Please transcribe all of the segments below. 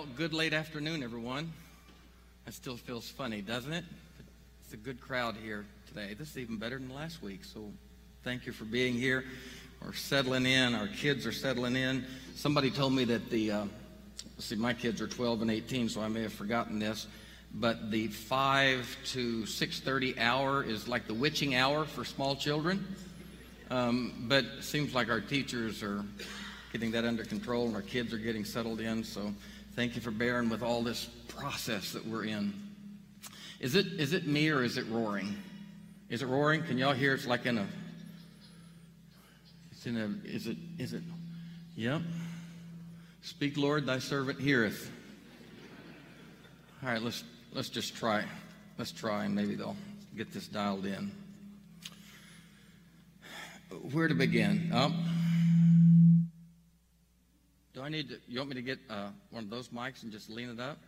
Well, good late afternoon, everyone. That still feels funny, doesn't it? It's a good crowd here today. This is even better than last week, so thank you for being here. We're settling in. Our kids are settling in. Somebody told me that the, uh, see, my kids are 12 and 18, so I may have forgotten this, but the 5 to 6.30 hour is like the witching hour for small children. Um, but seems like our teachers are getting that under control and our kids are getting settled in. So thank you for bearing with all this process that we're in. Is it, is it me or is it roaring? Is it roaring? Can y'all hear? It's like in a, it's in a, is it, is it, yep. Speak, Lord, thy servant heareth. All right, let's, let's just try. Let's try and maybe they'll get this dialed in. Where to begin? Oh. Do I need to, you want me to get uh, one of those mics and just lean it up?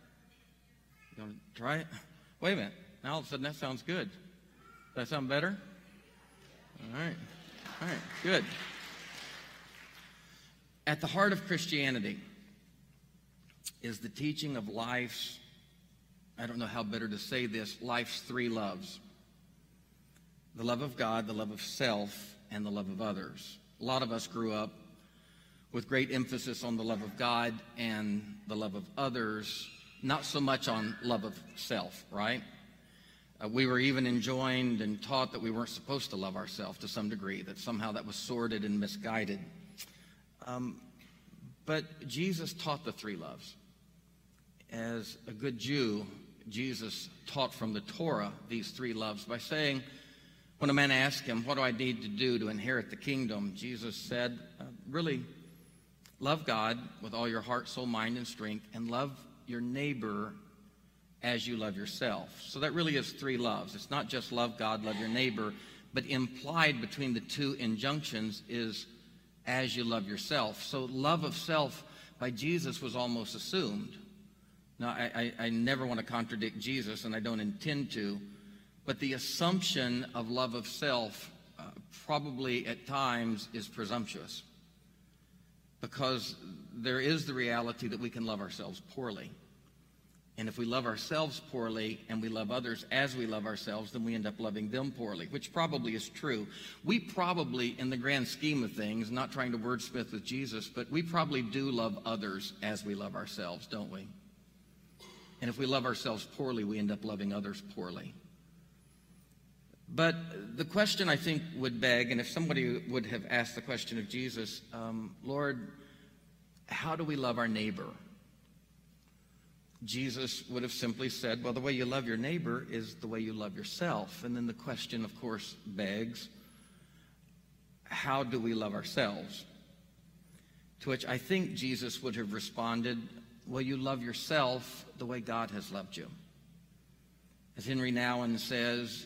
You want to try it? Wait a minute. Now all of a sudden that sounds good. Does that sound better? All right. All right. Good. At the heart of Christianity is the teaching of life's, I don't know how better to say this, life's three loves the love of God, the love of self, and the love of others. A lot of us grew up with great emphasis on the love of God and the love of others, not so much on love of self, right? Uh, we were even enjoined and taught that we weren't supposed to love ourselves to some degree, that somehow that was sordid and misguided. Um, but Jesus taught the three loves. As a good Jew, Jesus taught from the Torah these three loves by saying, when a man asked him, What do I need to do to inherit the kingdom? Jesus said, uh, Really, Love God with all your heart, soul, mind, and strength, and love your neighbor as you love yourself. So that really is three loves. It's not just love God, love your neighbor, but implied between the two injunctions is as you love yourself. So love of self by Jesus was almost assumed. Now, I, I, I never want to contradict Jesus, and I don't intend to, but the assumption of love of self uh, probably at times is presumptuous because there is the reality that we can love ourselves poorly. And if we love ourselves poorly and we love others as we love ourselves, then we end up loving them poorly, which probably is true. We probably, in the grand scheme of things, not trying to wordsmith with Jesus, but we probably do love others as we love ourselves, don't we? And if we love ourselves poorly, we end up loving others poorly. But the question I think would beg, and if somebody would have asked the question of Jesus, um, Lord, how do we love our neighbor? Jesus would have simply said, Well, the way you love your neighbor is the way you love yourself. And then the question, of course, begs, How do we love ourselves? To which I think Jesus would have responded, Well, you love yourself the way God has loved you. As Henry Nouwen says,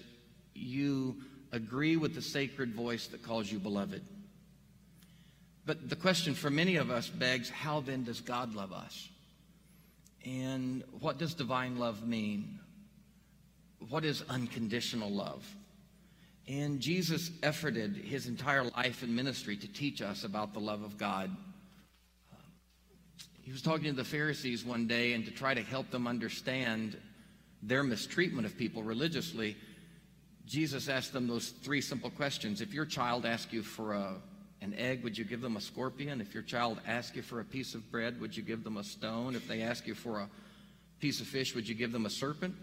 you agree with the sacred voice that calls you beloved. But the question for many of us begs how then does God love us? And what does divine love mean? What is unconditional love? And Jesus efforted his entire life and ministry to teach us about the love of God. He was talking to the Pharisees one day, and to try to help them understand their mistreatment of people religiously, Jesus asked them those three simple questions. If your child asks you for a, an egg, would you give them a scorpion? If your child asks you for a piece of bread, would you give them a stone? If they ask you for a piece of fish, would you give them a serpent?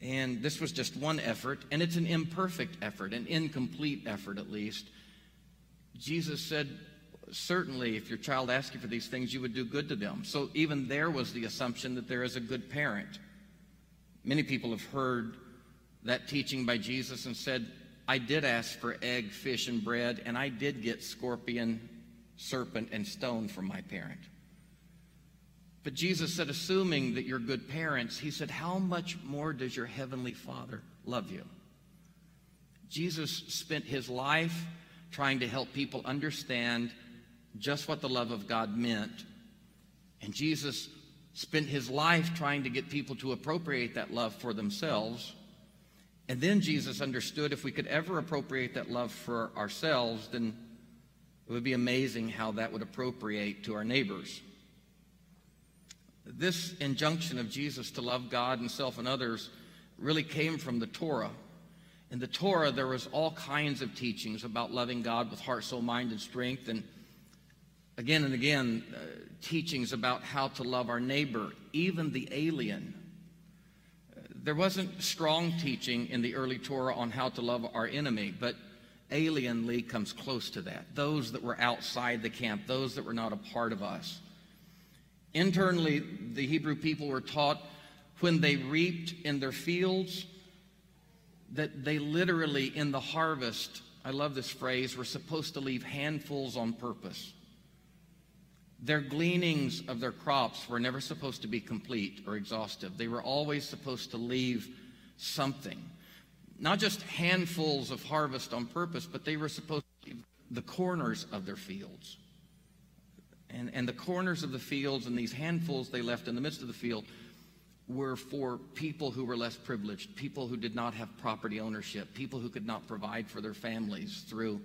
And this was just one effort, and it's an imperfect effort, an incomplete effort at least. Jesus said, Certainly, if your child asks you for these things, you would do good to them. So even there was the assumption that there is a good parent. Many people have heard that teaching by Jesus and said, I did ask for egg, fish, and bread, and I did get scorpion, serpent, and stone from my parent. But Jesus said, assuming that you're good parents, he said, How much more does your heavenly Father love you? Jesus spent his life trying to help people understand just what the love of God meant. And Jesus spent his life trying to get people to appropriate that love for themselves. And then Jesus understood if we could ever appropriate that love for ourselves, then it would be amazing how that would appropriate to our neighbors. This injunction of Jesus to love God and self and others really came from the Torah. In the Torah, there was all kinds of teachings about loving God with heart, soul, mind, and strength, and again and again, uh, teachings about how to love our neighbor, even the alien. There wasn't strong teaching in the early Torah on how to love our enemy, but alienly comes close to that. Those that were outside the camp, those that were not a part of us. Internally, the Hebrew people were taught when they reaped in their fields that they literally, in the harvest, I love this phrase, were supposed to leave handfuls on purpose. Their gleanings of their crops were never supposed to be complete or exhaustive. They were always supposed to leave something. Not just handfuls of harvest on purpose, but they were supposed to leave the corners of their fields. And, and the corners of the fields and these handfuls they left in the midst of the field were for people who were less privileged, people who did not have property ownership, people who could not provide for their families through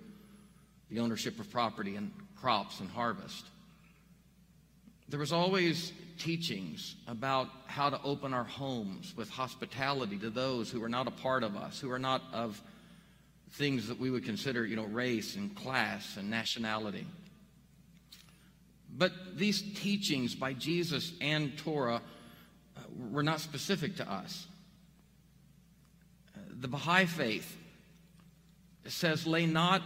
the ownership of property and crops and harvest. There was always teachings about how to open our homes with hospitality to those who are not a part of us, who are not of things that we would consider, you know, race and class and nationality. But these teachings by Jesus and Torah uh, were not specific to us. The Baha'i faith says, Lay not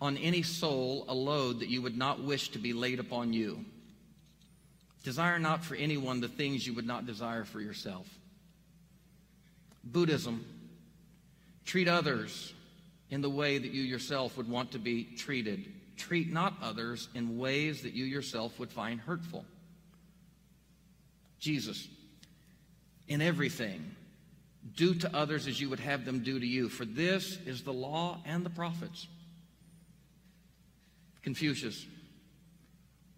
on any soul a load that you would not wish to be laid upon you. Desire not for anyone the things you would not desire for yourself. Buddhism, treat others in the way that you yourself would want to be treated. Treat not others in ways that you yourself would find hurtful. Jesus, in everything, do to others as you would have them do to you, for this is the law and the prophets. Confucius,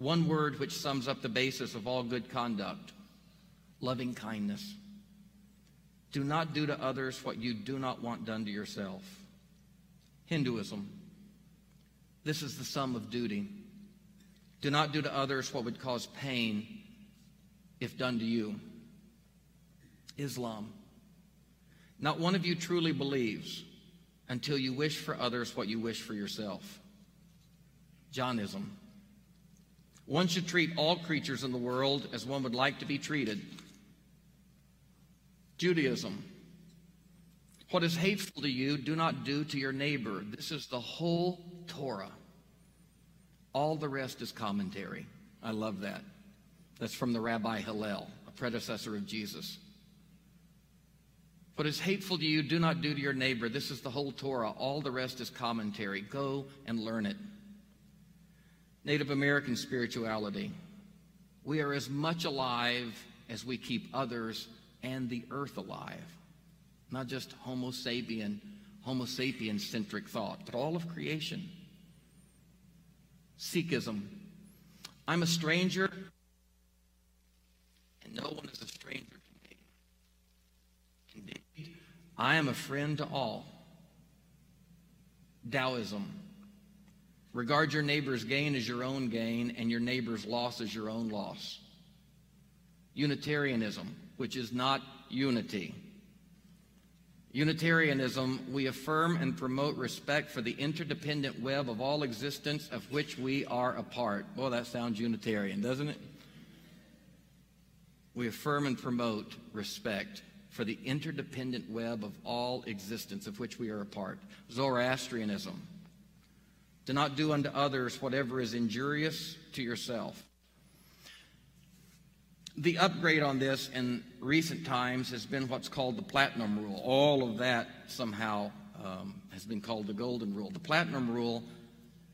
one word which sums up the basis of all good conduct loving kindness. Do not do to others what you do not want done to yourself. Hinduism. This is the sum of duty. Do not do to others what would cause pain if done to you. Islam. Not one of you truly believes until you wish for others what you wish for yourself. Jainism. One should treat all creatures in the world as one would like to be treated. Judaism. What is hateful to you, do not do to your neighbor. This is the whole Torah. All the rest is commentary. I love that. That's from the Rabbi Hillel, a predecessor of Jesus. What is hateful to you, do not do to your neighbor. This is the whole Torah. All the rest is commentary. Go and learn it. Native American spirituality. We are as much alive as we keep others and the earth alive. Not just Homo sapien, Homo sapien centric thought, but all of creation. Sikhism. I'm a stranger, and no one is a stranger to me. Indeed, I am a friend to all. Taoism. Regard your neighbor's gain as your own gain and your neighbor's loss as your own loss. Unitarianism, which is not unity. Unitarianism, we affirm and promote respect for the interdependent web of all existence of which we are a part. Well, that sounds Unitarian, doesn't it? We affirm and promote respect for the interdependent web of all existence of which we are a part. Zoroastrianism, do not do unto others whatever is injurious to yourself. The upgrade on this in recent times has been what's called the platinum rule. All of that somehow um, has been called the golden rule. The platinum rule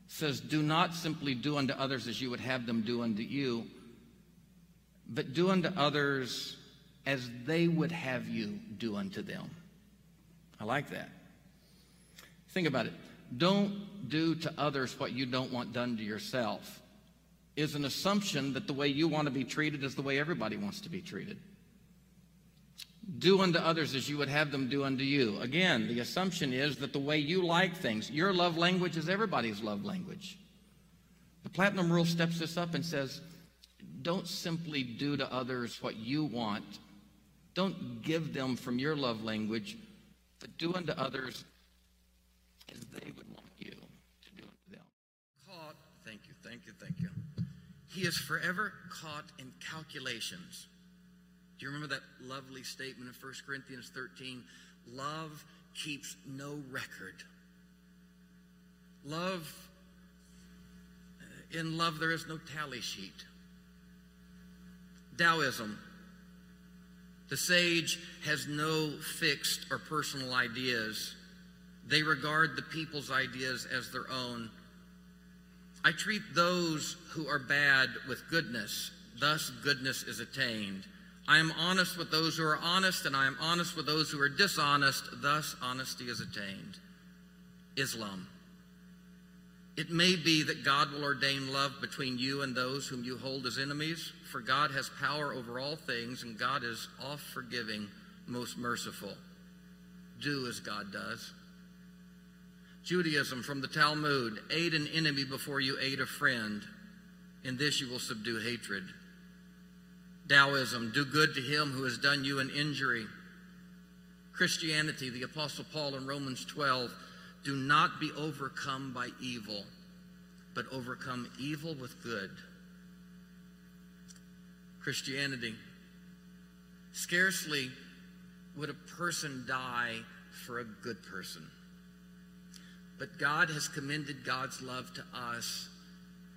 says, Do not simply do unto others as you would have them do unto you, but do unto others as they would have you do unto them. I like that. Think about it don't do to others what you don't want done to yourself is an assumption that the way you want to be treated is the way everybody wants to be treated. Do unto others as you would have them do unto you. Again, the assumption is that the way you like things, your love language is everybody's love language. The Platinum Rule steps this up and says, don't simply do to others what you want. Don't give them from your love language, but do unto others as they would want you to do unto them. Caught, thank you, thank you. He is forever caught in calculations. Do you remember that lovely statement in 1 Corinthians 13? Love keeps no record. Love, in love, there is no tally sheet. Taoism. The sage has no fixed or personal ideas. They regard the people's ideas as their own. I treat those who are bad with goodness, thus, goodness is attained. I am honest with those who are honest, and I am honest with those who are dishonest, thus, honesty is attained. Islam. It may be that God will ordain love between you and those whom you hold as enemies, for God has power over all things, and God is all forgiving, most merciful. Do as God does. Judaism from the Talmud aid an enemy before you aid a friend. In this you will subdue hatred. Taoism, do good to him who has done you an injury. Christianity, the Apostle Paul in Romans 12, do not be overcome by evil, but overcome evil with good. Christianity. Scarcely would a person die for a good person. But God has commended God's love to us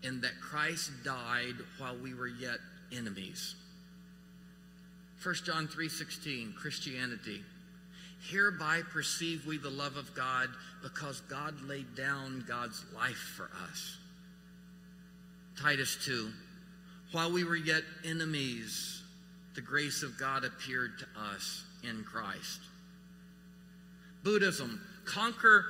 in that Christ died while we were yet enemies. 1 John 3:16 Christianity Hereby perceive we the love of God because God laid down God's life for us. Titus 2. While we were yet enemies, the grace of God appeared to us in Christ. Buddhism. Conquer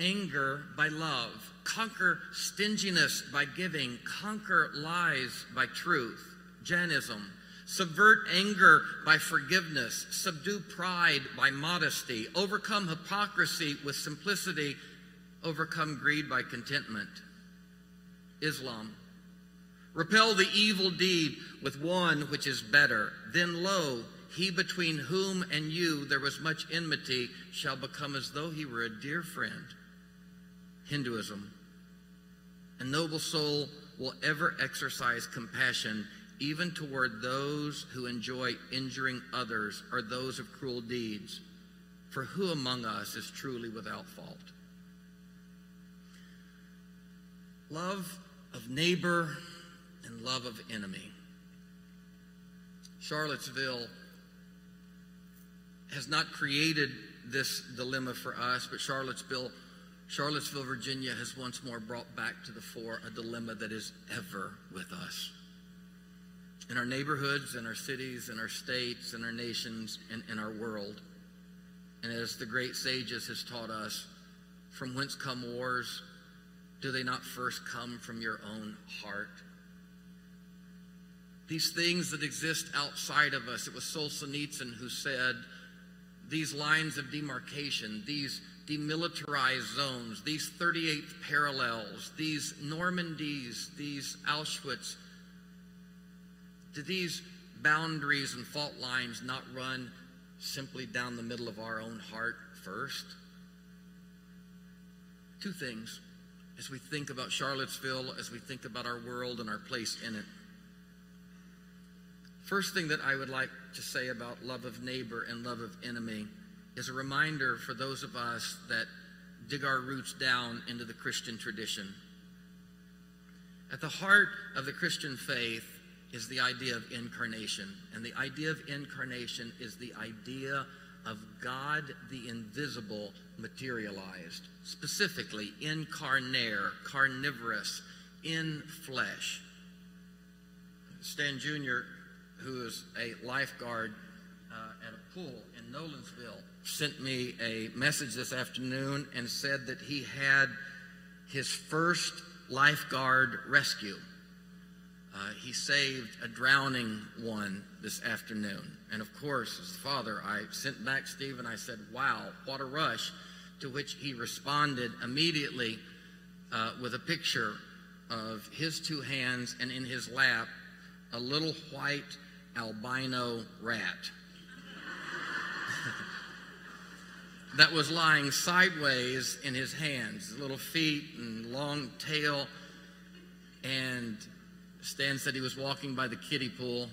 anger by love. Conquer stinginess by giving. Conquer lies by truth. Jainism Subvert anger by forgiveness. Subdue pride by modesty. Overcome hypocrisy with simplicity. Overcome greed by contentment. Islam. Repel the evil deed with one which is better. Then lo, he between whom and you there was much enmity shall become as though he were a dear friend. Hinduism. A noble soul will ever exercise compassion even toward those who enjoy injuring others or those of cruel deeds. For who among us is truly without fault? Love of neighbor and love of enemy. Charlottesville has not created this dilemma for us, but Charlottesville, Charlottesville, Virginia has once more brought back to the fore a dilemma that is ever with us in our neighborhoods, in our cities, in our states, in our nations, and in our world. And as the great sages has taught us, from whence come wars? Do they not first come from your own heart? These things that exist outside of us, it was Solzhenitsyn who said, these lines of demarcation, these demilitarized zones, these 38th parallels, these Normandies, these Auschwitz, do these boundaries and fault lines not run simply down the middle of our own heart first? Two things as we think about Charlottesville, as we think about our world and our place in it. First thing that I would like to say about love of neighbor and love of enemy is a reminder for those of us that dig our roots down into the Christian tradition. At the heart of the Christian faith is the idea of incarnation. And the idea of incarnation is the idea of God the invisible materialized, specifically incarnate, carnivorous, in flesh. Stan Jr., who is a lifeguard uh, at a pool in Nolensville, sent me a message this afternoon and said that he had his first lifeguard rescue. Uh, he saved a drowning one this afternoon. And of course, as father, I sent back Steve and I said, Wow, what a rush. To which he responded immediately uh, with a picture of his two hands and in his lap a little white albino rat that was lying sideways in his hands, little feet and long tail. And Stan said he was walking by the kiddie pool,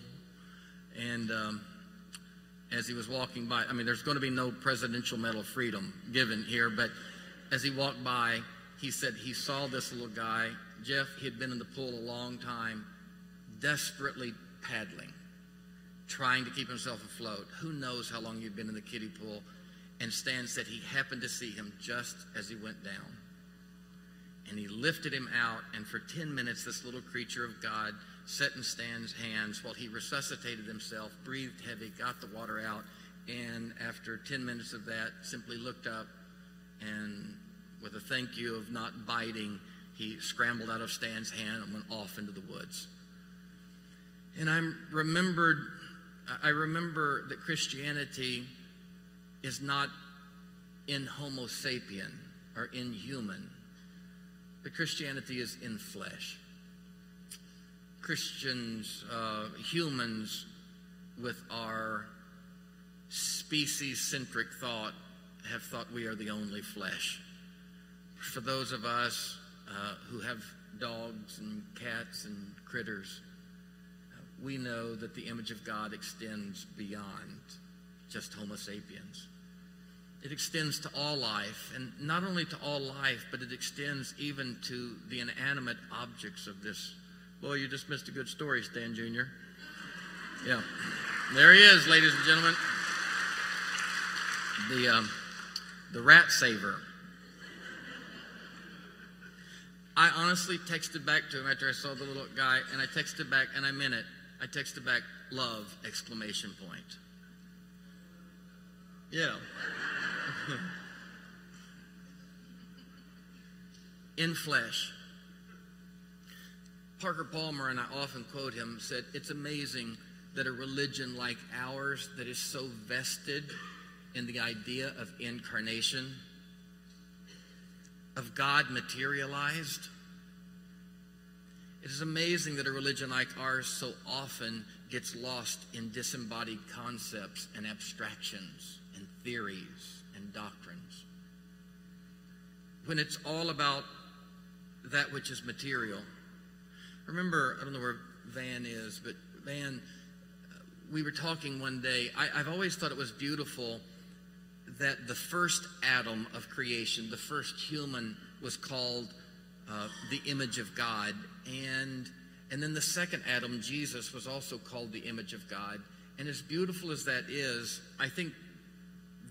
and um, as he was walking by, I mean, there's going to be no Presidential Medal of Freedom given here, but as he walked by, he said he saw this little guy. Jeff, he had been in the pool a long time, desperately paddling, trying to keep himself afloat. Who knows how long he'd been in the kiddie pool? And Stan said he happened to see him just as he went down. And he lifted him out, and for 10 minutes, this little creature of God sat in Stan's hands while he resuscitated himself, breathed heavy, got the water out, and after 10 minutes of that, simply looked up and, with a thank you of not biting, he scrambled out of Stan's hand and went off into the woods. And I remembered, I remember that Christianity is not in Homo sapien or inhuman, but Christianity is in flesh. Christians, uh, humans with our species centric thought, have thought we are the only flesh. For those of us uh, who have dogs and cats and critters, uh, we know that the image of God extends beyond just Homo sapiens. It extends to all life, and not only to all life, but it extends even to the inanimate objects of this. Boy, you just missed a good story, Stan Jr. Yeah. There he is, ladies and gentlemen. The, um, the rat saver. I honestly texted back to him after I saw the little guy, and I texted back, and I meant it. I texted back, love, exclamation point. Yeah. in flesh. Parker Palmer, and I often quote him, said, It's amazing that a religion like ours that is so vested in the idea of incarnation, of God materialized, it is amazing that a religion like ours so often gets lost in disembodied concepts and abstractions theories and doctrines. When it's all about that which is material. Remember, I don't know where Van is, but Van, we were talking one day. I, have always thought it was beautiful that the first Adam of creation, the first human, was called uh, the image of God. And, and then the second Adam, Jesus, was also called the image of God. And as beautiful as that is, I think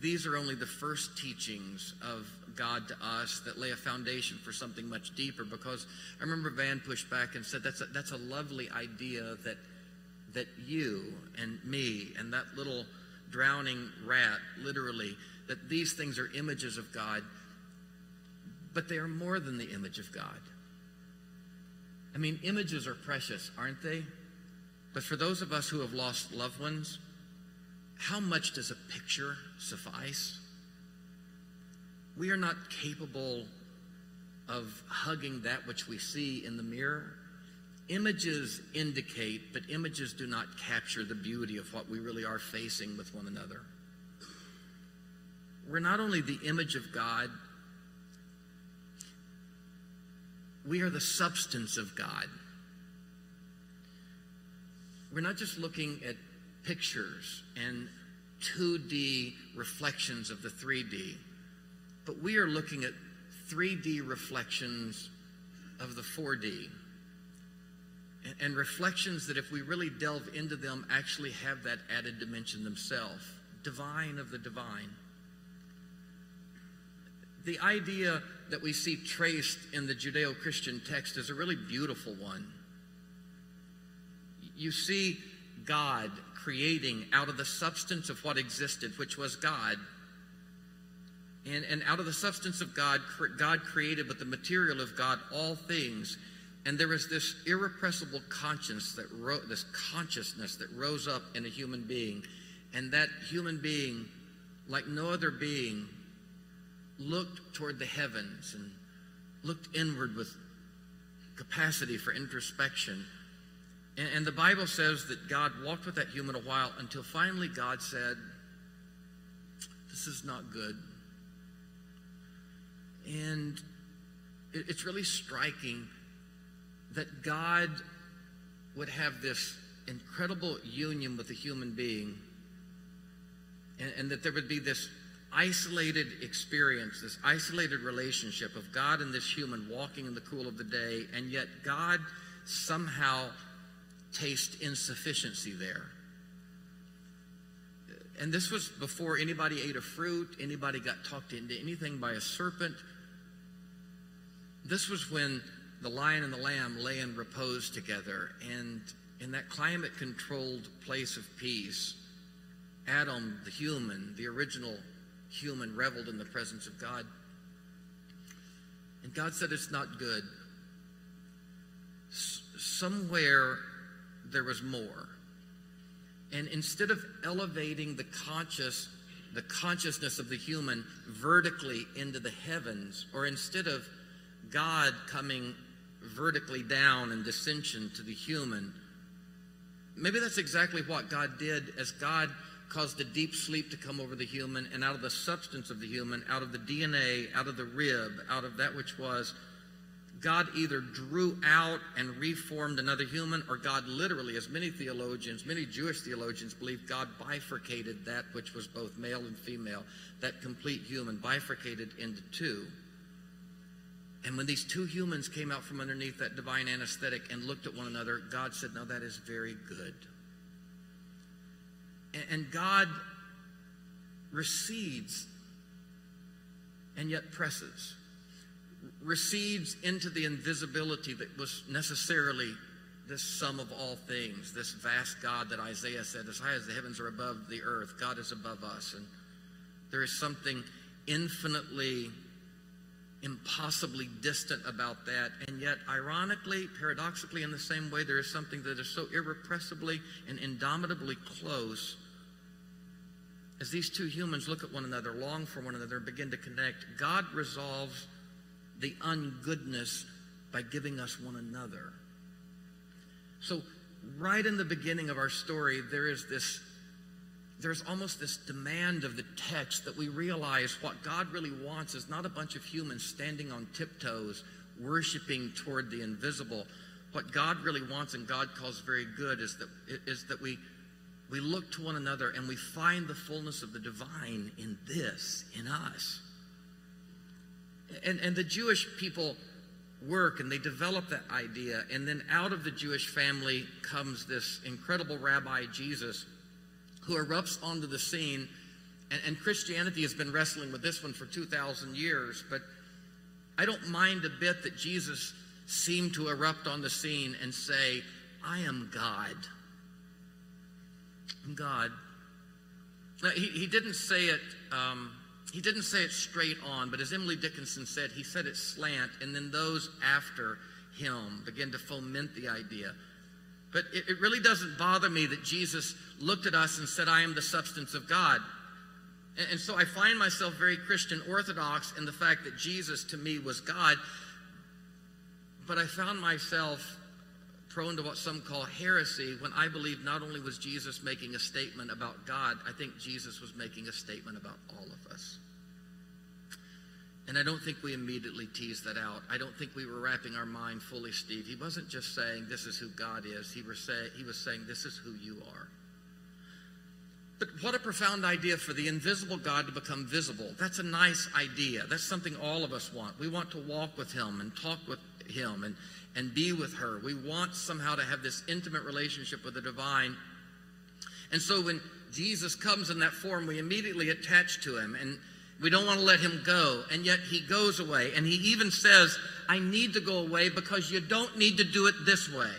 these are only the first teachings of God to us that lay a foundation for something much deeper. Because I remember Van pushed back and said, "That's a, that's a lovely idea that that you and me and that little drowning rat, literally, that these things are images of God, but they are more than the image of God. I mean, images are precious, aren't they? But for those of us who have lost loved ones, how much does a picture suffice? We are not capable of hugging that which we see in the mirror. Images indicate, but images do not capture the beauty of what we really are facing with one another. We're not only the image of God, we are the substance of God. We're not just looking at pictures and 2D reflections of the 3D, but we are looking at 3D reflections of the 4D. And reflections that, if we really delve into them, actually have that added dimension themselves divine of the divine. The idea that we see traced in the Judeo Christian text is a really beautiful one. You see God creating out of the substance of what existed, which was God. And, and out of the substance of God, God created with the material of God all things. And there was this irrepressible conscience that ro- this consciousness that rose up in a human being. And that human being, like no other being, looked toward the heavens and looked inward with capacity for introspection And, and the Bible says that God walked with that human a while until finally God said, This is not good. And it, it's really striking that God would have this incredible union with a human being and, and that there would be this isolated experience, this isolated relationship of God and this human walking in the cool of the day, and yet God somehow tastes insufficiency there. And this was before anybody ate a fruit, anybody got talked into anything by a serpent. This was when the lion and the lamb lay in repose together, and in that climate controlled place of peace, Adam, the human, the original human, reveled in the presence of God. And God said, It's not good. S- somewhere there was more. And instead of elevating the conscious, the consciousness of the human vertically into the heavens, or instead of God coming vertically down in dissension to the human, maybe that's exactly what God did as God caused a deep sleep to come over the human, and out of the substance of the human, out of the DNA, out of the rib, out of that which was, God either drew out and reformed another human, or God literally, as many theologians, many Jewish theologians believe, God bifurcated that which was both male and female, that complete human, bifurcated into two. And when these two humans came out from underneath that divine anesthetic and looked at one another, God said, Now that is very good. And God recedes and yet presses, recedes into the invisibility that was necessarily this sum of all things, this vast God that Isaiah said, as high as the heavens are above the earth, God is above us. And there is something infinitely, impossibly distant about that. And yet, ironically, paradoxically, in the same way, there is something that is so irrepressibly and indomitably close as these two humans look at one another, long for one another, and begin to connect, God resolves the ungoodness by giving us one another. So, right in the beginning of our story, there is this, there's almost this demand of the text that we realize what God really wants is not a bunch of humans standing on tiptoes, worshiping toward the invisible. What God really wants and God calls very good is that, is that we we look to one another and we find the fullness of the divine in this, in us. And, and the Jewish people work and they develop that idea. And then out of the Jewish family comes this incredible rabbi, Jesus, who erupts onto the scene. And, and Christianity has been wrestling with this one for 2,000 years. But I don't mind a bit that Jesus seemed to erupt on the scene and say, I am God. God. Now, he, he didn't say it. Um, he didn't say it straight on, but as Emily Dickinson said, he said it slant, and then those after him began to foment the idea. But it, it really doesn't bother me that Jesus looked at us and said, I am the substance of God. And, and so I find myself very Christian Orthodox in the fact that Jesus to me was God. But I found myself prone to what some call heresy when I believe not only was Jesus making a statement about God, I think Jesus was making a statement about all of us. And I don't think we immediately teased that out. I don't think we were wrapping our mind fully, Steve. He wasn't just saying this is who God is. He was, say, he was saying this is who you are. But what a profound idea for the invisible God to become visible. That's a nice idea. That's something all of us want. We want to walk with him and talk with him and, and be with her. We want somehow to have this intimate relationship with the divine. And so when Jesus comes in that form, we immediately attach to him and we don't want to let him go. And yet he goes away. And he even says, I need to go away because you don't need to do it this way.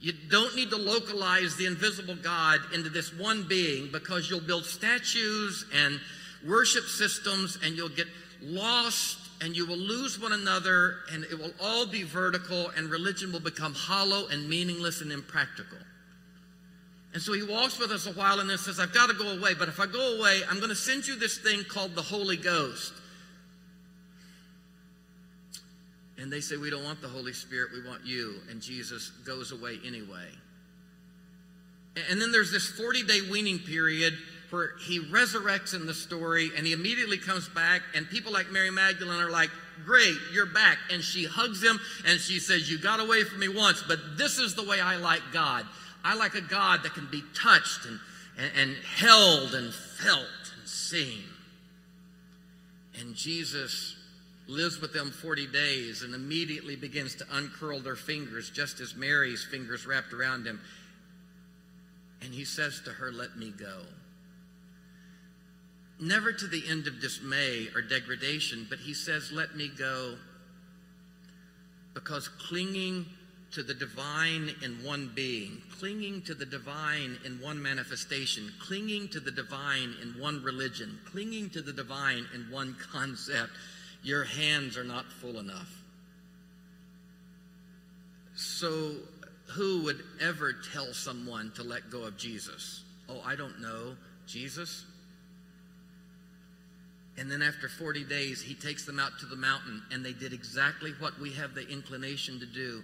You don't need to localize the invisible God into this one being because you'll build statues and worship systems and you'll get lost and you will lose one another, and it will all be vertical, and religion will become hollow and meaningless and impractical. And so he walks with us a while and then says, I've got to go away, but if I go away, I'm going to send you this thing called the Holy Ghost. And they say, We don't want the Holy Spirit, we want you. And Jesus goes away anyway. And then there's this 40 day weaning period where he resurrects in the story and he immediately comes back, and people like Mary Magdalene are like, Great, you're back. And she hugs him and she says, You got away from me once, but this is the way I like God. I like a God that can be touched and, and, and held and felt and seen. And Jesus lives with them 40 days and immediately begins to uncurl their fingers, just as Mary's fingers wrapped around him. And he says to her, Let me go. Never to the end of dismay or degradation, but he says, Let me go. Because clinging to the divine in one being, clinging to the divine in one manifestation, clinging to the divine in one religion, clinging to the divine in one concept, your hands are not full enough. So, who would ever tell someone to let go of Jesus? Oh, I don't know. Jesus? And then after 40 days, he takes them out to the mountain, and they did exactly what we have the inclination to do.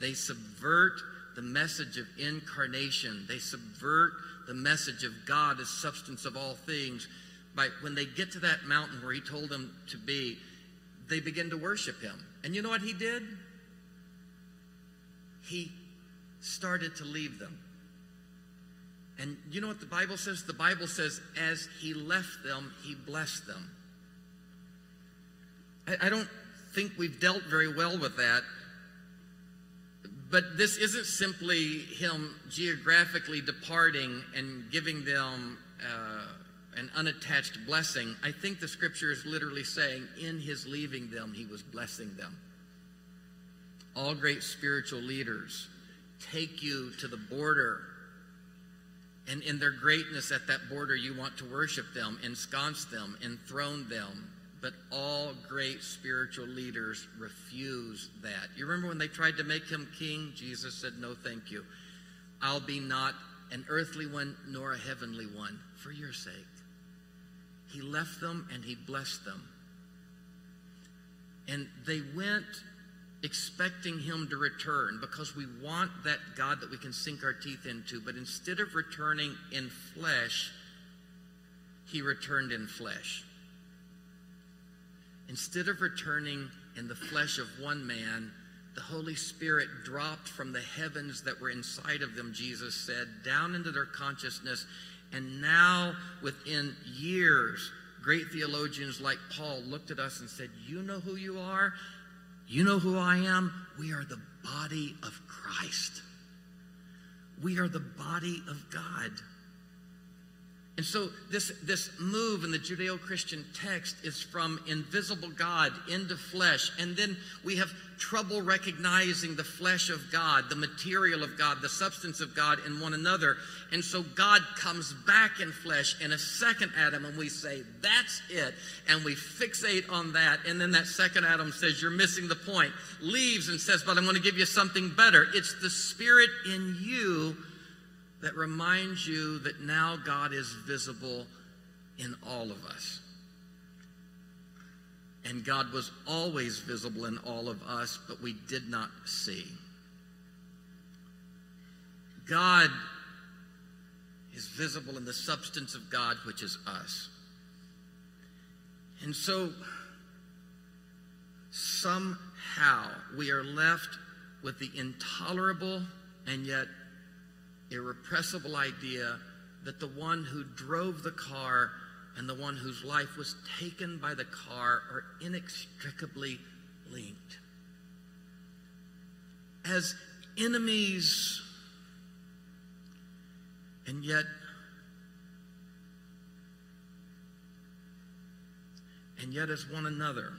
They subvert the message of incarnation, they subvert the message of God as substance of all things. By when they get to that mountain where he told them to be, they begin to worship him. And you know what he did? He started to leave them. And you know what the Bible says? The Bible says, as he left them, he blessed them. I, I don't think we've dealt very well with that. But this isn't simply him geographically departing and giving them uh, an unattached blessing. I think the scripture is literally saying, in his leaving them, he was blessing them. All great spiritual leaders take you to the border. And in their greatness at that border, you want to worship them, ensconce them, enthrone them. But all great spiritual leaders refuse that. You remember when they tried to make him king? Jesus said, No, thank you. I'll be not an earthly one nor a heavenly one for your sake. He left them and he blessed them. And they went expecting him to return because we want that God that we can sink our teeth into. But instead of returning in flesh, he returned in flesh. Instead of returning in the flesh of one man, the Holy Spirit dropped from the heavens that were inside of them, Jesus said, down into their consciousness. And now, within years, great theologians like Paul looked at us and said, You know who you are? You know who I am? We are the body of Christ. We are the body of God. And so this, this move in the Judeo-Christian text is from invisible God into flesh. And then we have trouble recognizing the flesh of God, the material of God, the substance of God in one another. And so God comes back in flesh in a second Adam, and we say, that's it. And we fixate on that. And then that second Adam says, You're missing the point. Leaves and says, But I'm going to give you something better. It's the spirit in you that reminds you that now God is visible in all of us. And God was always visible in all of us, but we did not see. God is visible in the substance of God, which is us. And so, somehow, we are left with the intolerable and yet irrepressible idea that the one who drove the car and the one whose life was taken by the car are inextricably linked. As enemies, and yet, and yet as one another.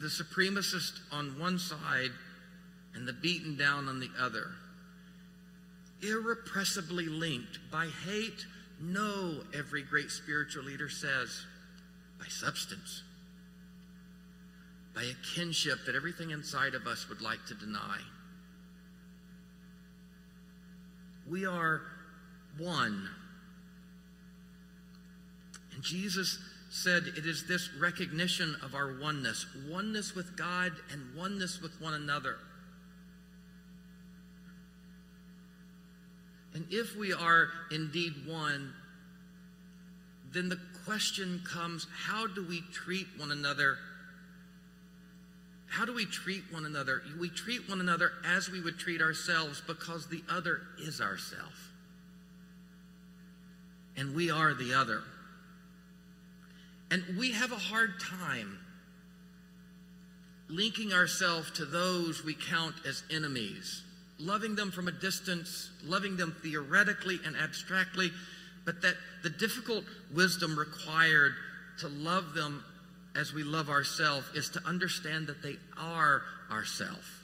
The supremacist on one side and the beaten down on the other. Irrepressibly linked by hate? No, every great spiritual leader says, by substance, by a kinship that everything inside of us would like to deny. We are one. And Jesus said it is this recognition of our oneness oneness with God and oneness with one another. And if we are indeed one, then the question comes how do we treat one another? How do we treat one another? We treat one another as we would treat ourselves because the other is ourself. And we are the other. And we have a hard time linking ourselves to those we count as enemies, loving them from a distance, loving them theoretically and abstractly, but that the difficult wisdom required to love them as we love ourselves is to understand that they are ourself.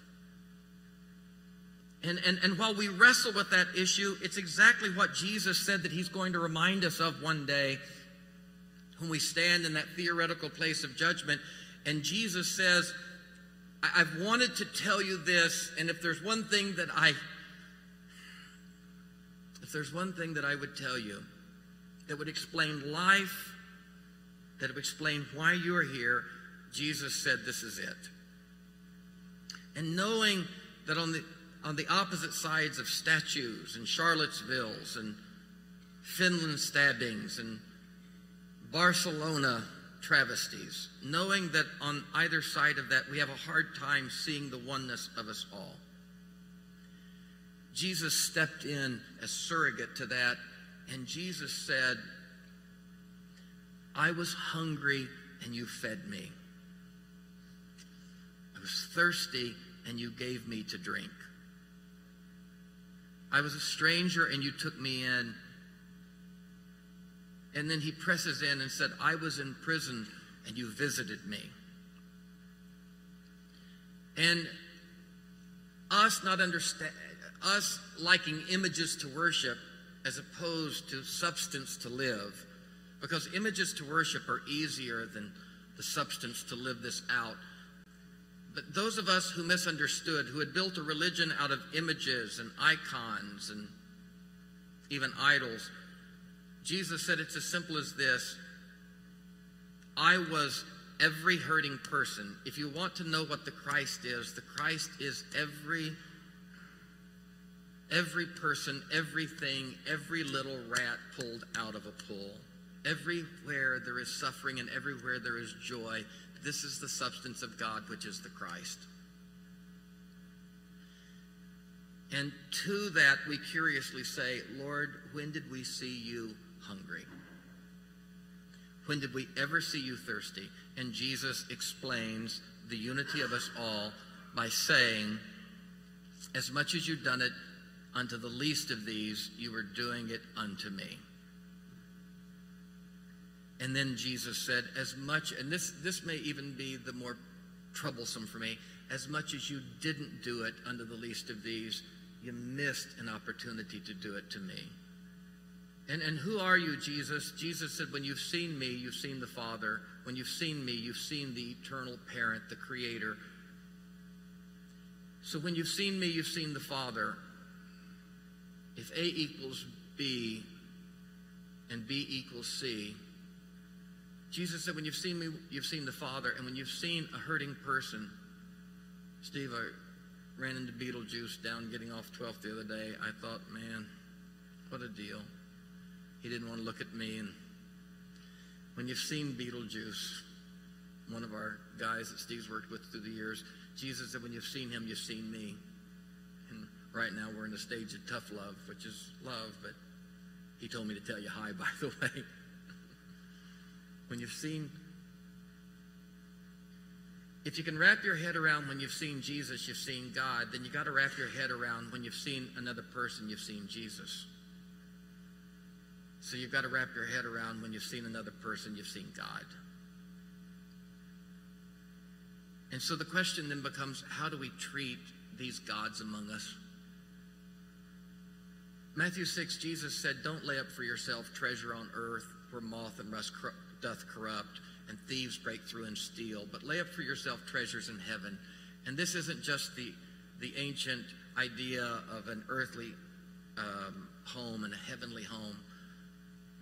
And, and, and while we wrestle with that issue, it's exactly what Jesus said that he's going to remind us of one day when we stand in that theoretical place of judgment. And Jesus says, I've wanted to tell you this, and if there's one thing that I if there's one thing that I would tell you that would explain life, that would explain why you are here, Jesus said this is it. And knowing that on the on the opposite sides of statues and Charlottesville's and Finland stabbings and Barcelona travesties, knowing that on either side of that we have a hard time seeing the oneness of us all. Jesus stepped in as surrogate to that, and Jesus said, I was hungry and you fed me. I was thirsty and you gave me to drink. I was a stranger and you took me in and then he presses in and said, I was in prison and you visited me. And us not understand, us liking images to worship as opposed to substance to live, because images to worship are easier than the substance to live this out. But those of us who misunderstood, who had built a religion out of images and icons and even idols, Jesus said it's as simple as this I was every hurting person. If you want to know what the Christ is, the Christ is every every person, everything, every little rat pulled out of a pool. Everywhere there is suffering and everywhere there is joy, this is the substance of God, which is the Christ. And to that, we curiously say, Lord, when did we see you hungry? When did we ever see you thirsty? And Jesus explains the unity of us all by saying, As much as you've done it unto the least of these, you are doing it unto me. And then Jesus said, As much, and this, this may even be the more troublesome for me, as much as you didn't do it unto the least of these, you missed an opportunity to do it to me. And, and who are you, Jesus? Jesus said, When you've seen me, you've seen the Father. When you've seen me, you've seen the eternal parent, the Creator. So when you've seen me, you've seen the Father. If A equals B and B equals C, Jesus said, When you've seen me, you've seen the Father. And when you've seen a hurting person, Steve, I ran into Beetlejuice down getting off 12th the other day. I thought, man, what a deal. He didn't want to look at me. And when you've seen Beetlejuice, one of our guys that Steve's worked with through the years, Jesus said, when you've seen him, you've seen me. And right now we're in the stage of tough love, which is love, but he told me to tell you hi, by the way. when you've seen, if you can wrap your head around when you've seen Jesus, you've seen God, then you got to wrap your head around when you've seen another person, you've seen Jesus. So you've got to wrap your head around when you've seen another person, you've seen God. And so the question then becomes how do we treat these gods among us? Matthew 6, Jesus said, Don't lay up for yourself treasure on earth where moth and rust doth corrupt and thieves break through and steal, but lay up for yourself treasures in heaven. And this isn't just the, the ancient idea of an earthly um, home and a heavenly home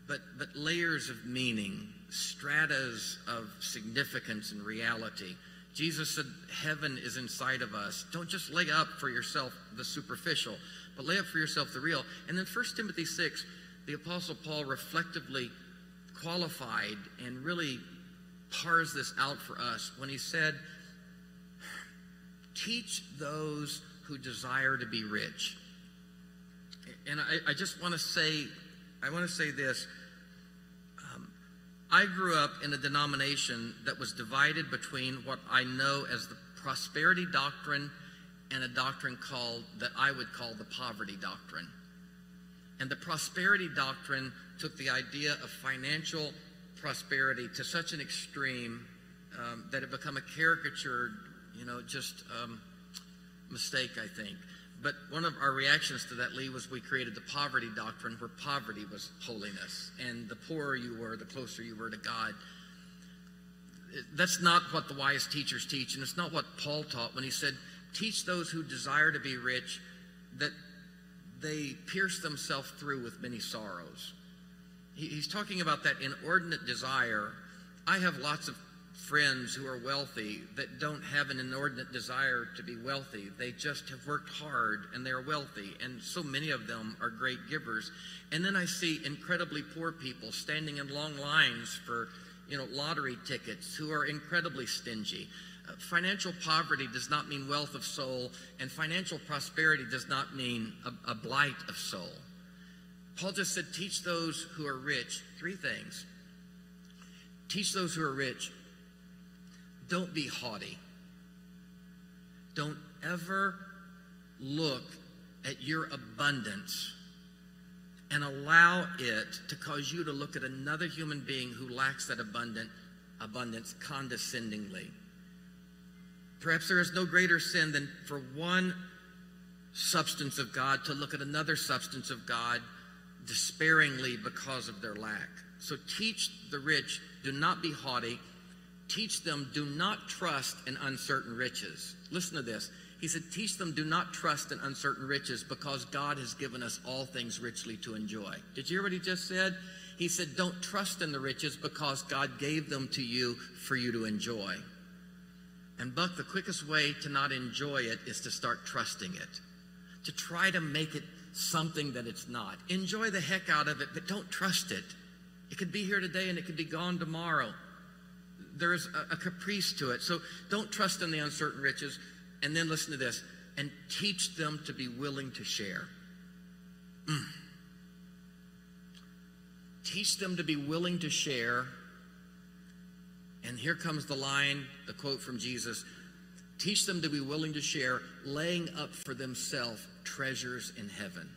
but, but layers of meaning, stratas of significance and reality. Jesus said, Heaven is inside of us. Don't just lay up for yourself the superficial, but lay up for yourself the real. And then 1 Timothy 6, the Apostle Paul reflectively qualified and really pars this out for us when he said, Teach those who desire to be rich. And I, I just want to say, I want to say this. Um, I grew up in a denomination that was divided between what I know as the prosperity doctrine and a doctrine called, that I would call the poverty doctrine. And the prosperity doctrine took the idea of financial prosperity to such an extreme um, that it became a caricatured, you know, just um, mistake, I think. But one of our reactions to that, Lee, was we created the poverty doctrine where poverty was holiness. And the poorer you were, the closer you were to God. That's not what the wise teachers teach, and it's not what Paul taught when he said, Teach those who desire to be rich that they pierce themselves through with many sorrows. He's talking about that inordinate desire. I have lots of friends who are wealthy that don't have an inordinate desire to be wealthy. They just have worked hard and they're wealthy. And so many of them are great givers. And then I see incredibly poor people standing in long lines for, you know, lottery tickets who are incredibly stingy. Uh, financial poverty does not mean wealth of soul, and financial prosperity does not mean a, a blight of soul. Paul just said, teach those who are rich three things. Teach those who are rich don't be haughty. Don't ever look at your abundance and allow it to cause you to look at another human being who lacks that abundant abundance condescendingly. Perhaps there is no greater sin than for one substance of God to look at another substance of God despairingly because of their lack. So teach the rich, do not be haughty. Teach them, do not trust in uncertain riches. Listen to this. He said, Teach them, do not trust in uncertain riches because God has given us all things richly to enjoy. Did you hear what he just said? He said, Don't trust in the riches because God gave them to you for you to enjoy. And Buck, the quickest way to not enjoy it is to start trusting it, to try to make it something that it's not. Enjoy the heck out of it, but don't trust it. It could be here today and it could be gone tomorrow. There's a, a caprice to it. So don't trust in the uncertain riches. And then listen to this and teach them to be willing to share. Mm. Teach them to be willing to share. And here comes the line, the quote from Jesus Teach them to be willing to share, laying up for themselves treasures in heaven.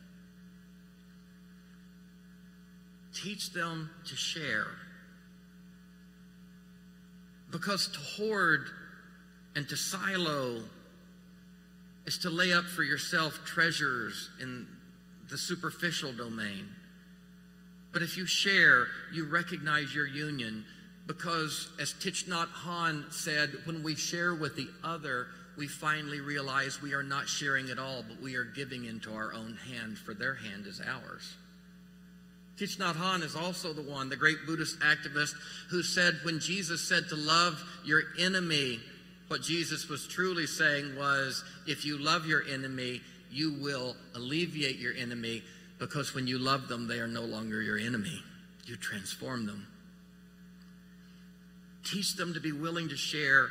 Teach them to share. Because to hoard and to silo is to lay up for yourself treasures in the superficial domain. But if you share, you recognize your union because, as Thich Nhat Hanh said, when we share with the other, we finally realize we are not sharing at all, but we are giving into our own hand, for their hand is ours. Thich Nhat Hanh is also the one, the great Buddhist activist, who said when Jesus said to love your enemy, what Jesus was truly saying was, if you love your enemy, you will alleviate your enemy because when you love them, they are no longer your enemy. You transform them. Teach them to be willing to share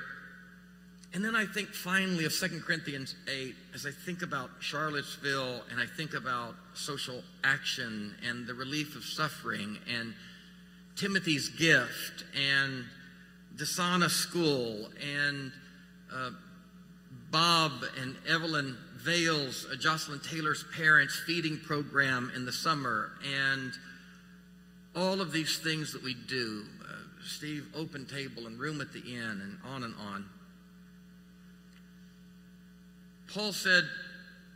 and then I think finally of 2 Corinthians 8, as I think about Charlottesville and I think about social action and the relief of suffering and Timothy's gift and Desana School and uh, Bob and Evelyn Vale's, uh, Jocelyn Taylor's parents' feeding program in the summer and all of these things that we do. Uh, Steve, open table and room at the inn and on and on. Paul said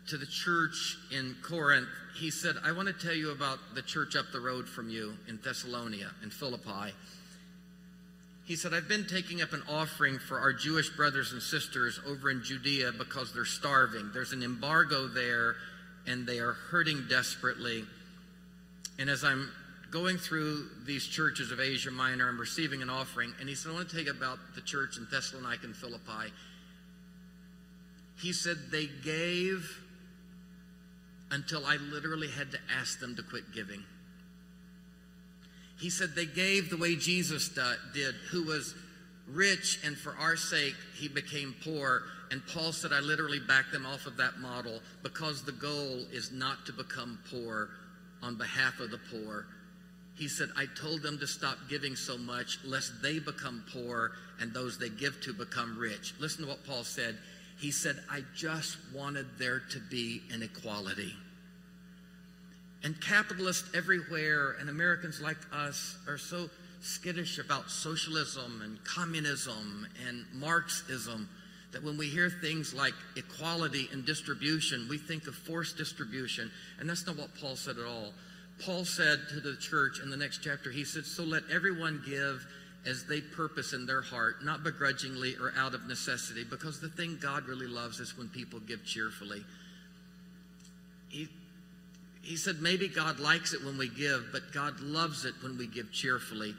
to the church in Corinth, he said, I want to tell you about the church up the road from you in Thessalonica, in Philippi. He said, I've been taking up an offering for our Jewish brothers and sisters over in Judea because they're starving. There's an embargo there, and they are hurting desperately. And as I'm going through these churches of Asia Minor I'm receiving an offering, and he said, I want to tell you about the church in Thessalonica and Philippi. He said they gave until I literally had to ask them to quit giving. He said they gave the way Jesus did, who was rich, and for our sake, he became poor. And Paul said, I literally backed them off of that model because the goal is not to become poor on behalf of the poor. He said, I told them to stop giving so much lest they become poor and those they give to become rich. Listen to what Paul said. He said, I just wanted there to be inequality. And capitalists everywhere and Americans like us are so skittish about socialism and communism and Marxism that when we hear things like equality and distribution, we think of forced distribution. And that's not what Paul said at all. Paul said to the church in the next chapter, he said, So let everyone give as they purpose in their heart, not begrudgingly or out of necessity, because the thing God really loves is when people give cheerfully. He, he said maybe God likes it when we give, but God loves it when we give cheerfully.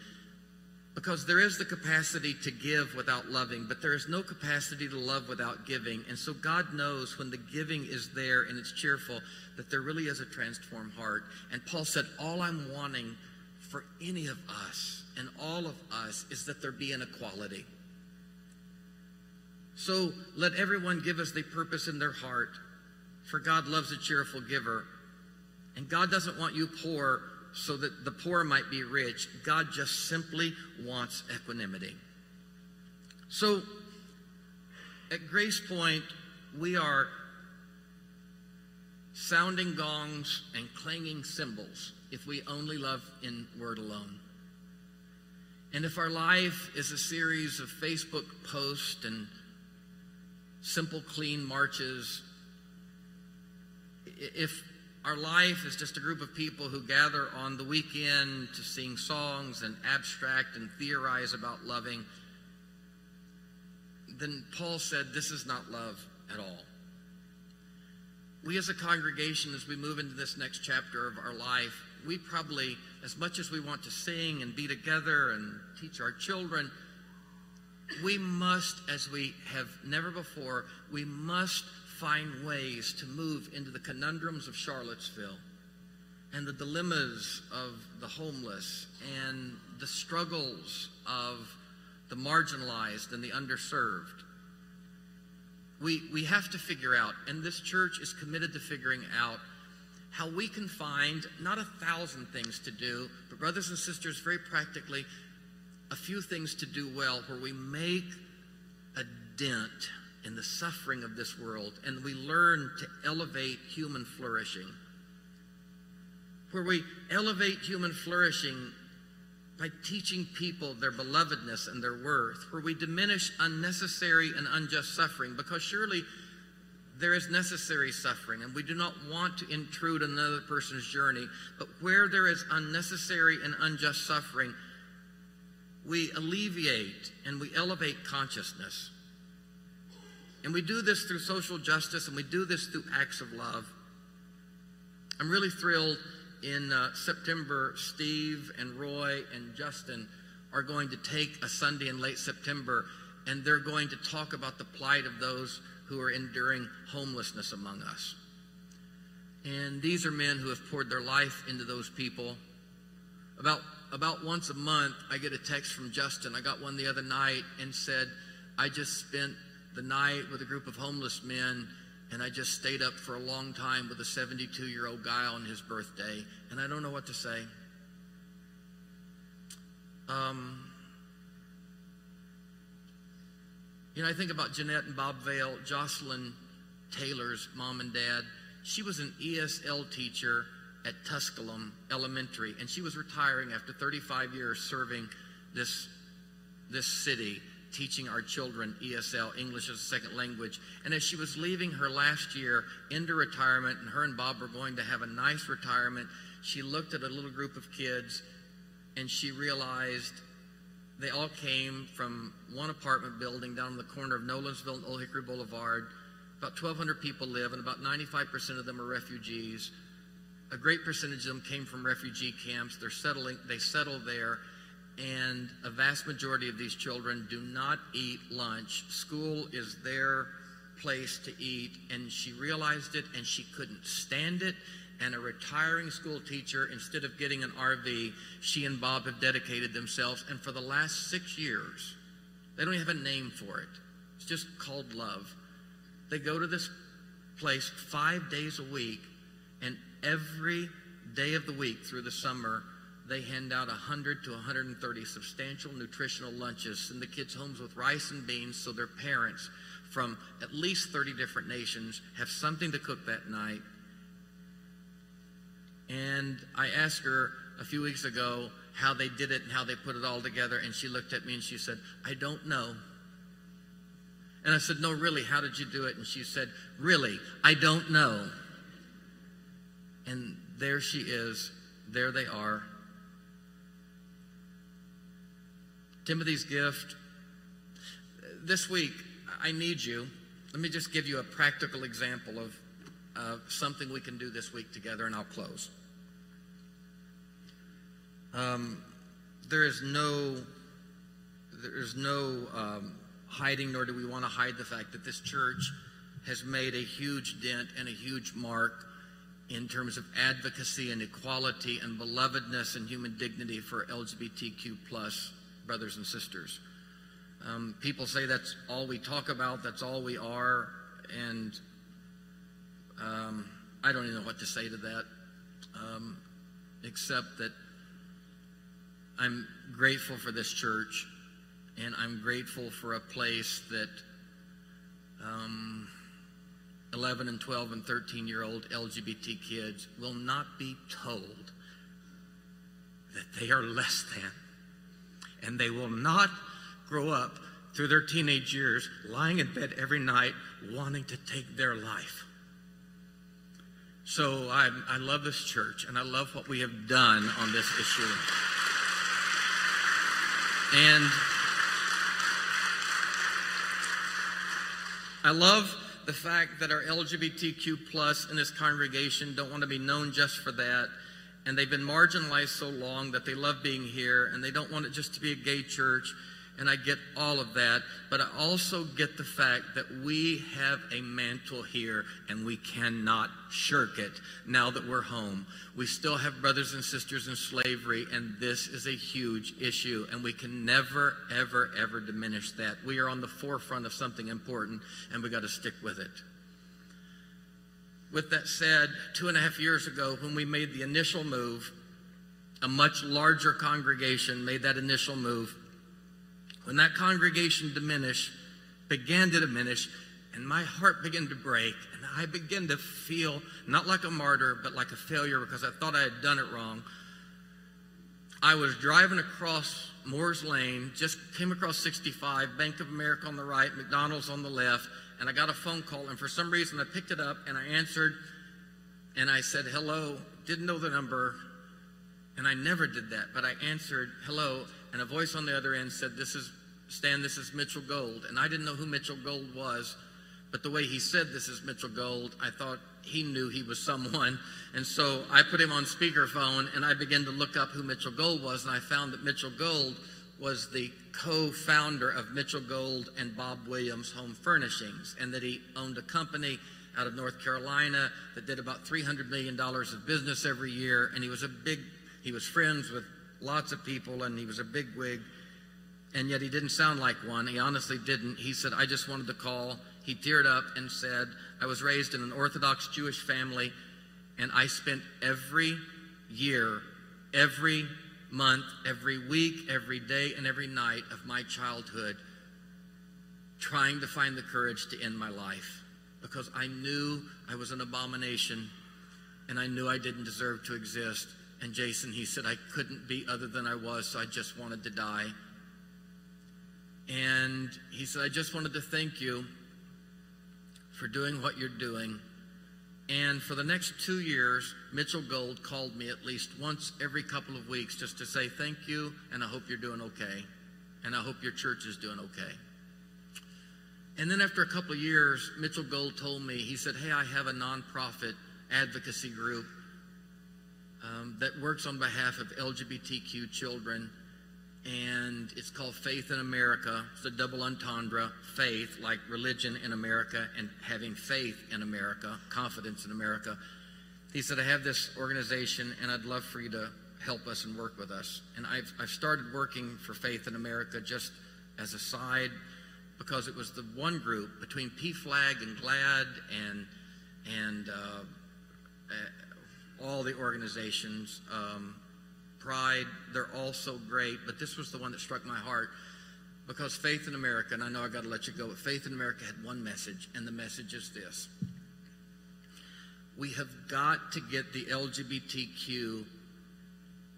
Because there is the capacity to give without loving, but there is no capacity to love without giving. And so God knows when the giving is there and it's cheerful that there really is a transformed heart. And Paul said, All I'm wanting for any of us and all of us is that there be an equality. So let everyone give as they purpose in their heart, for God loves a cheerful giver. And God doesn't want you poor so that the poor might be rich. God just simply wants equanimity. So at Grace Point, we are sounding gongs and clanging cymbals if we only love in word alone. And if our life is a series of Facebook posts and simple, clean marches, if our life is just a group of people who gather on the weekend to sing songs and abstract and theorize about loving, then Paul said this is not love at all. We as a congregation, as we move into this next chapter of our life, we probably, as much as we want to sing and be together and teach our children, we must, as we have never before, we must find ways to move into the conundrums of Charlottesville and the dilemmas of the homeless and the struggles of the marginalized and the underserved. We, we have to figure out, and this church is committed to figuring out how we can find not a thousand things to do, but brothers and sisters, very practically, a few things to do well where we make a dent in the suffering of this world, and we learn to elevate human flourishing. Where we elevate human flourishing by teaching people their belovedness and their worth, where we diminish unnecessary and unjust suffering, because surely there is necessary suffering, and we do not want to intrude on another person's journey. But where there is unnecessary and unjust suffering, we alleviate and we elevate consciousness. And we do this through social justice and we do this through acts of love. I'm really thrilled in uh, September, Steve and Roy and Justin are going to take a Sunday in late September and they're going to talk about the plight of those who are enduring homelessness among us. And these are men who have poured their life into those people. About about once a month, I get a text from Justin. I got one the other night and said, I just spent the night with a group of homeless men, and I just stayed up for a long time with a 72 year old guy on his birthday, and I don't know what to say. Um, you know, I think about Jeanette and Bob Vale, Jocelyn Taylor's mom and dad. She was an ESL teacher at Tusculum Elementary, and she was retiring after 35 years serving this, this city teaching our children ESL, English as a second language. And as she was leaving her last year into retirement, and her and Bob were going to have a nice retirement, she looked at a little group of kids and she realized they all came from one apartment building down in the corner of Nolensville and Old Hickory Boulevard. About 1,200 people live, and about 95% of them are refugees. a great percentage of them came from refugee camps. They're settling, they settle there, and a vast majority of these children do not eat lunch. School is their place to eat, and she realized it, and she couldn't stand it. And a retiring school teacher, instead of getting an RV, she and Bob have dedicated themselves, and for the last six years, they don't even have a name for it. It's just called love. They go to this place five days a week, and every day of the week through the summer, they hand out 100 to 130 substantial nutritional lunches, in the kids homes with rice and beans so their parents from at least 30 different nations have something to cook that night. And I asked her a few weeks ago how they did it and how they put it all together, and she looked at me and she said, I don't know. And I said, No, really, how did you do it? And she said, Really, I don't know. And there she is. There they are. Timothy's gift. This week, I need you. Let me just give you a practical example of uh, something we can do this week together, and I'll close. Um, there is no, there is no um, hiding, nor do we want to hide the fact that this church has made a huge dent and a huge mark in terms of advocacy and equality and belovedness and human dignity for LGBTQ plus brothers and sisters. Um, people say that's all we talk about, that's all we are, and um, I don't even know what to say to that, um, except that I'm grateful for this church, and I'm grateful for a place that um, 11 and 12 and 13 year old LGBT kids will not be told that they are less than. And they will not grow up through their teenage years lying in bed every night wanting to take their life. So I, I love this church and I love what we have done on this issue. And I love the fact that our LGBTQ plus in this congregation don't want to be known just for that. And they've been marginalized so long that they love being here and they don't want it just to be a gay church and I get all of that, but I also get the fact that we have a mantle here and we cannot shirk it now that we're home. We still have brothers and sisters in slavery, and this is a huge issue, and we can never, ever, ever diminish that. We are on the forefront of something important, and we got to stick with it. With that said, two and a half years ago, when we made the initial move, a much larger congregation made that initial move when that congregation diminished, began to diminish, and my heart began to break, and I began to feel not like a martyr, but like a failure because I thought I had done it wrong. I was driving across Moore's Lane, just came across 65, Bank of America on the right, McDonald's on the left, and I got a phone call, and for some reason I picked it up and I answered, and I said, hello, didn't know the number, and I never did that, but I answered, hello, and a voice on the other end said, This is Stan, this is Mitchell Gold. And I didn't know who Mitchell Gold was, but the way he said this is Mitchell Gold, I thought he knew he was someone. And so I put him on speakerphone and I began to look up who Mitchell Gold was, and I found that Mitchell Gold was the co-founder of Mitchell Gold and Bob Williams Home Furnishings, and that he owned a company out of North Carolina that did about $300 million of business every year, and he was a big, he was friends with lots of people, and he was a big wig, and yet he didn't sound like one. He honestly didn't. He said, I just wanted to call. He teared up and said, I was raised in an Orthodox Jewish family, and I spent every year, every month, every week, every day, and every night of my childhood trying to find the courage to end my life because I knew I was an abomination and I knew I didn't deserve to exist. And Jason, he said, I couldn't be other than I was, so I just wanted to die. And he said, I just wanted to thank you for doing what you're doing. And for the next two years, Mitchell Gold called me at least once every couple of weeks just to say thank you, and I hope you're doing okay. And I hope your church is doing okay. And then after a couple of years, Mitchell Gold told me, he said, Hey, I have a nonprofit advocacy group um, that works on behalf of LGBTQ children, and it's called Faith in America. It's a double entendre faith, like religion in America, and having faith in America, confidence in America. He said, I have this organization, and I'd love for you to help us and work with us. And I've, I've started working for Faith in America just as a side because it was the one group between PFLAG and GLAAD and, and uh, all the organizations. Um, Pride, they're all so great, but this was the one that struck my heart because Faith in America, and I know I got to let you go, but Faith in America had one message, and the message is this. We have got to get the LGBTQ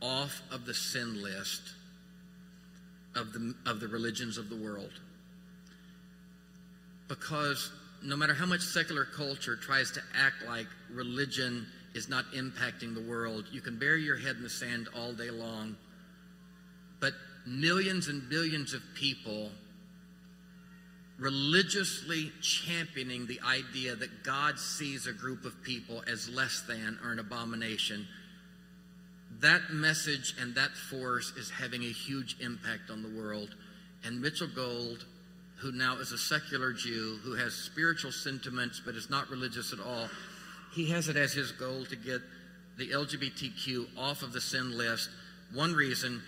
off of the sin list of the, of the religions of the world. Because no matter how much secular culture tries to act like religion is not impacting the world. You can bury your head in the sand all day long, but millions and billions of people religiously championing the idea that God sees a group of people as less than or an abomination. That message and that force is having a huge impact on the world. And Mitchell Gold, who now is a secular Jew, who has spiritual sentiments but is not religious at all, he has it as his goal to get the LGBTQ off of the sin list. One reason,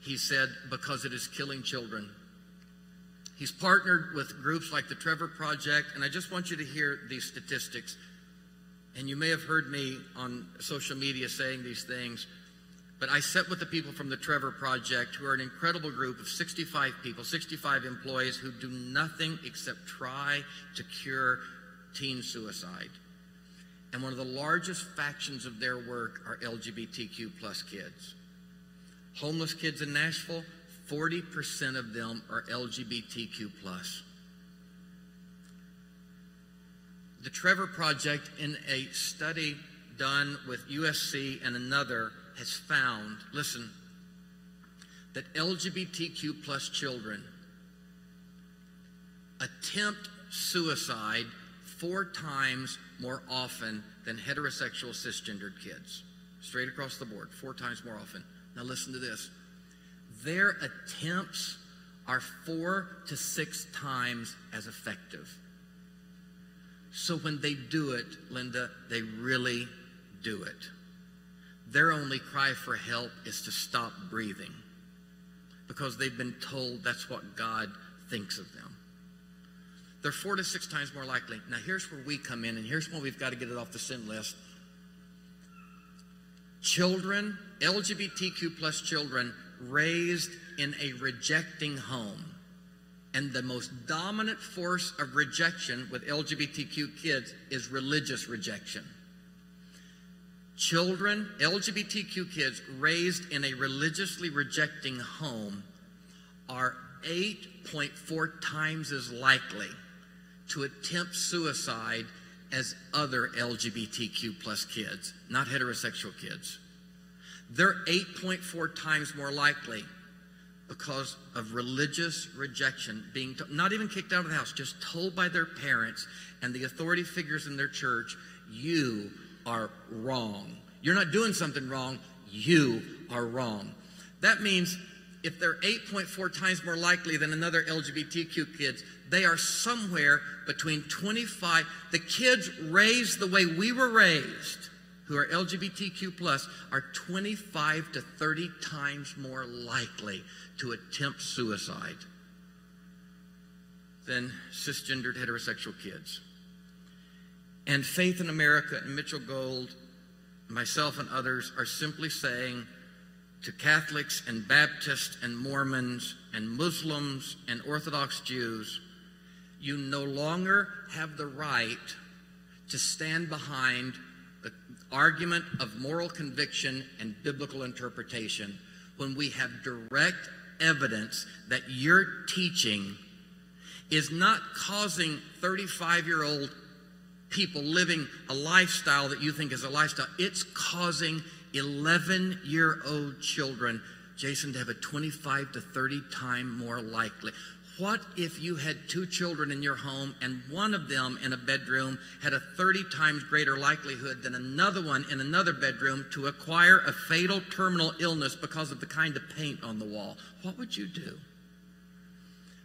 he said, because it is killing children. He's partnered with groups like the Trevor Project, and I just want you to hear these statistics. And you may have heard me on social media saying these things, but I sat with the people from the Trevor Project, who are an incredible group of 65 people, 65 employees who do nothing except try to cure teen suicide. And one of the largest factions of their work are LGBTQ plus kids. Homeless kids in Nashville, 40% of them are LGBTQ plus. The Trevor Project, in a study done with USC and another, has found, listen, that LGBTQ plus children attempt suicide four times more often than heterosexual cisgendered kids. Straight across the board, four times more often. Now listen to this. Their attempts are four to six times as effective. So when they do it, Linda, they really do it. Their only cry for help is to stop breathing because they've been told that's what God thinks of them they're four to six times more likely. Now, here's where we come in, and here's why we've got to get it off the sin list. Children, LGBTQ plus children, raised in a rejecting home. And the most dominant force of rejection with LGBTQ kids is religious rejection. Children, LGBTQ kids raised in a religiously rejecting home are 8.4 times as likely to attempt suicide as other LGBTQ plus kids, not heterosexual kids. They're 8.4 times more likely because of religious rejection, being not even kicked out of the house, just told by their parents and the authority figures in their church, you are wrong. You're not doing something wrong, you are wrong. That means if they're 8.4 times more likely than another LGBTQ kids, they are somewhere between 25. The kids raised the way we were raised, who are LGBTQ plus, are 25 to 30 times more likely to attempt suicide than cisgendered heterosexual kids. And Faith in America and Mitchell Gold, myself and others, are simply saying to Catholics and Baptists and Mormons and Muslims and Orthodox Jews, you no longer have the right to stand behind the argument of moral conviction and biblical interpretation when we have direct evidence that your teaching is not causing 35 year old people living a lifestyle that you think is a lifestyle. It's causing 11 year old children, Jason, to have a 25 to 30 time more likely. What if you had two children in your home and one of them in a bedroom had a 30 times greater likelihood than another one in another bedroom to acquire a fatal terminal illness because of the kind of paint on the wall? What would you do?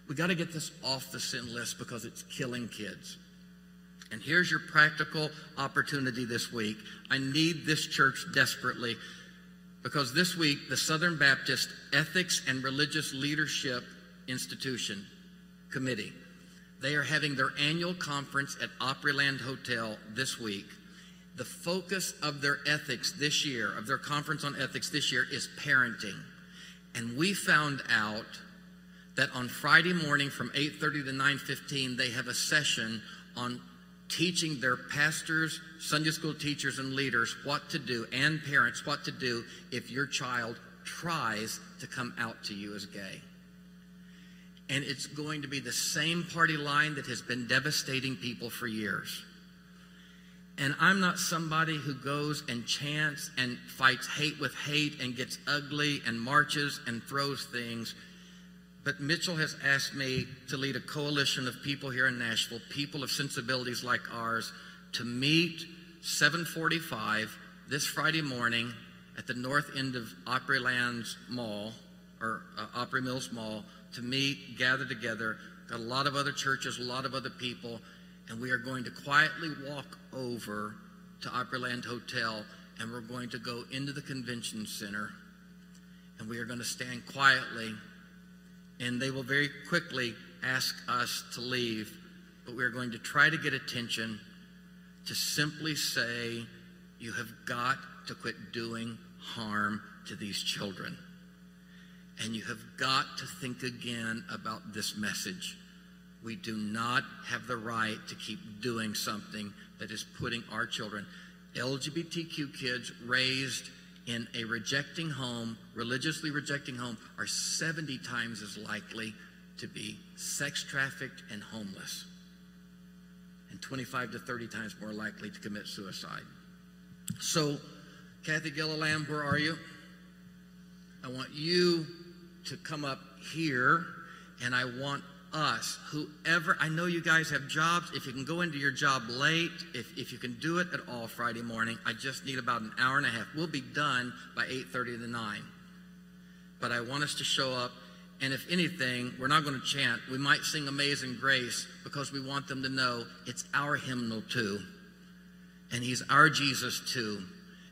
We got to get this off the sin list because it's killing kids. And here's your practical opportunity this week. I need this church desperately because this week the Southern Baptist Ethics and Religious Leadership Institution Committee, they are having their annual conference at Opryland Hotel this week. The focus of their ethics this year, of their conference on ethics this year, is parenting. And we found out that on Friday morning from 8:30 to 9:15 they have a session on teaching their pastors, Sunday school teachers and leaders what to do and parents what to do if your child tries to come out to you as gay. And it's going to be the same party line that has been devastating people for years. And I'm not somebody who goes and chants and fights hate with hate and gets ugly and marches and throws things. But Mitchell has asked me to lead a coalition of people here in Nashville, people of sensibilities like ours, to meet 745 this Friday morning at the north end of Oprylands Mall, or uh, Opry Mills Mall, to meet, gather together. Got a lot of other churches, a lot of other people, and we are going to quietly walk over to Opryland Hotel, and we're going to go into the convention center, and we are going to stand quietly and they will very quickly ask us to leave. But we're going to try to get attention to simply say, You have got to quit doing harm to these children. And you have got to think again about this message. We do not have the right to keep doing something that is putting our children, LGBTQ kids raised in a rejecting home, religiously rejecting home, are 70 times as likely to be sex trafficked and homeless, and 25 to 30 times more likely to commit suicide. So, Kathy Gilliland, where are you? I want you to come up here, and I want us, whoever, I know you guys have jobs. If you can go into your job late, if, if you can do it at all Friday morning, I just need about an hour and a half. We'll be done by 8.30 to 9. But I want us to show up. And if anything, we're not going to chant. We might sing Amazing Grace because we want them to know it's our hymnal too. And he's our Jesus too.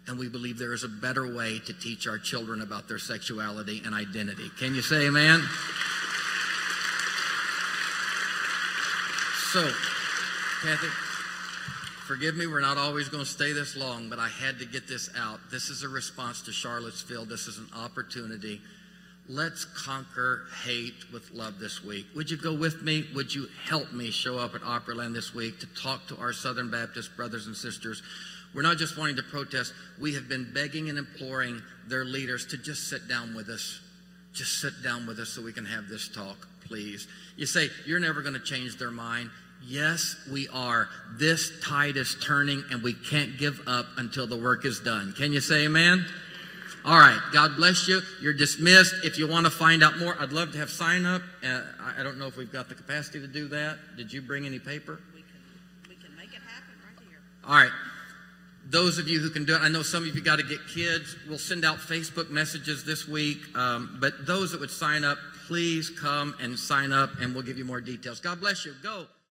And we believe there is a better way to teach our children about their sexuality and identity. Can you say amen? So, Kathy, forgive me, we're not always going to stay this long, but I had to get this out. This is a response to Charlottesville. This is an opportunity. Let's conquer hate with love this week. Would you go with me? Would you help me show up at Opryland this week to talk to our Southern Baptist brothers and sisters? We're not just wanting to protest, we have been begging and imploring their leaders to just sit down with us. Just sit down with us so we can have this talk, please. You say, you're never going to change their mind. Yes, we are. This tide is turning and we can't give up until the work is done. Can you say amen? All right. God bless you. You're dismissed. If you want to find out more, I'd love to have sign up. Uh, I don't know if we've got the capacity to do that. Did you bring any paper? We can, we can make it happen right here. All right. Those of you who can do it, I know some of you got to get kids. We'll send out Facebook messages this week. Um, but those that would sign up, please come and sign up and we'll give you more details. God bless you. Go.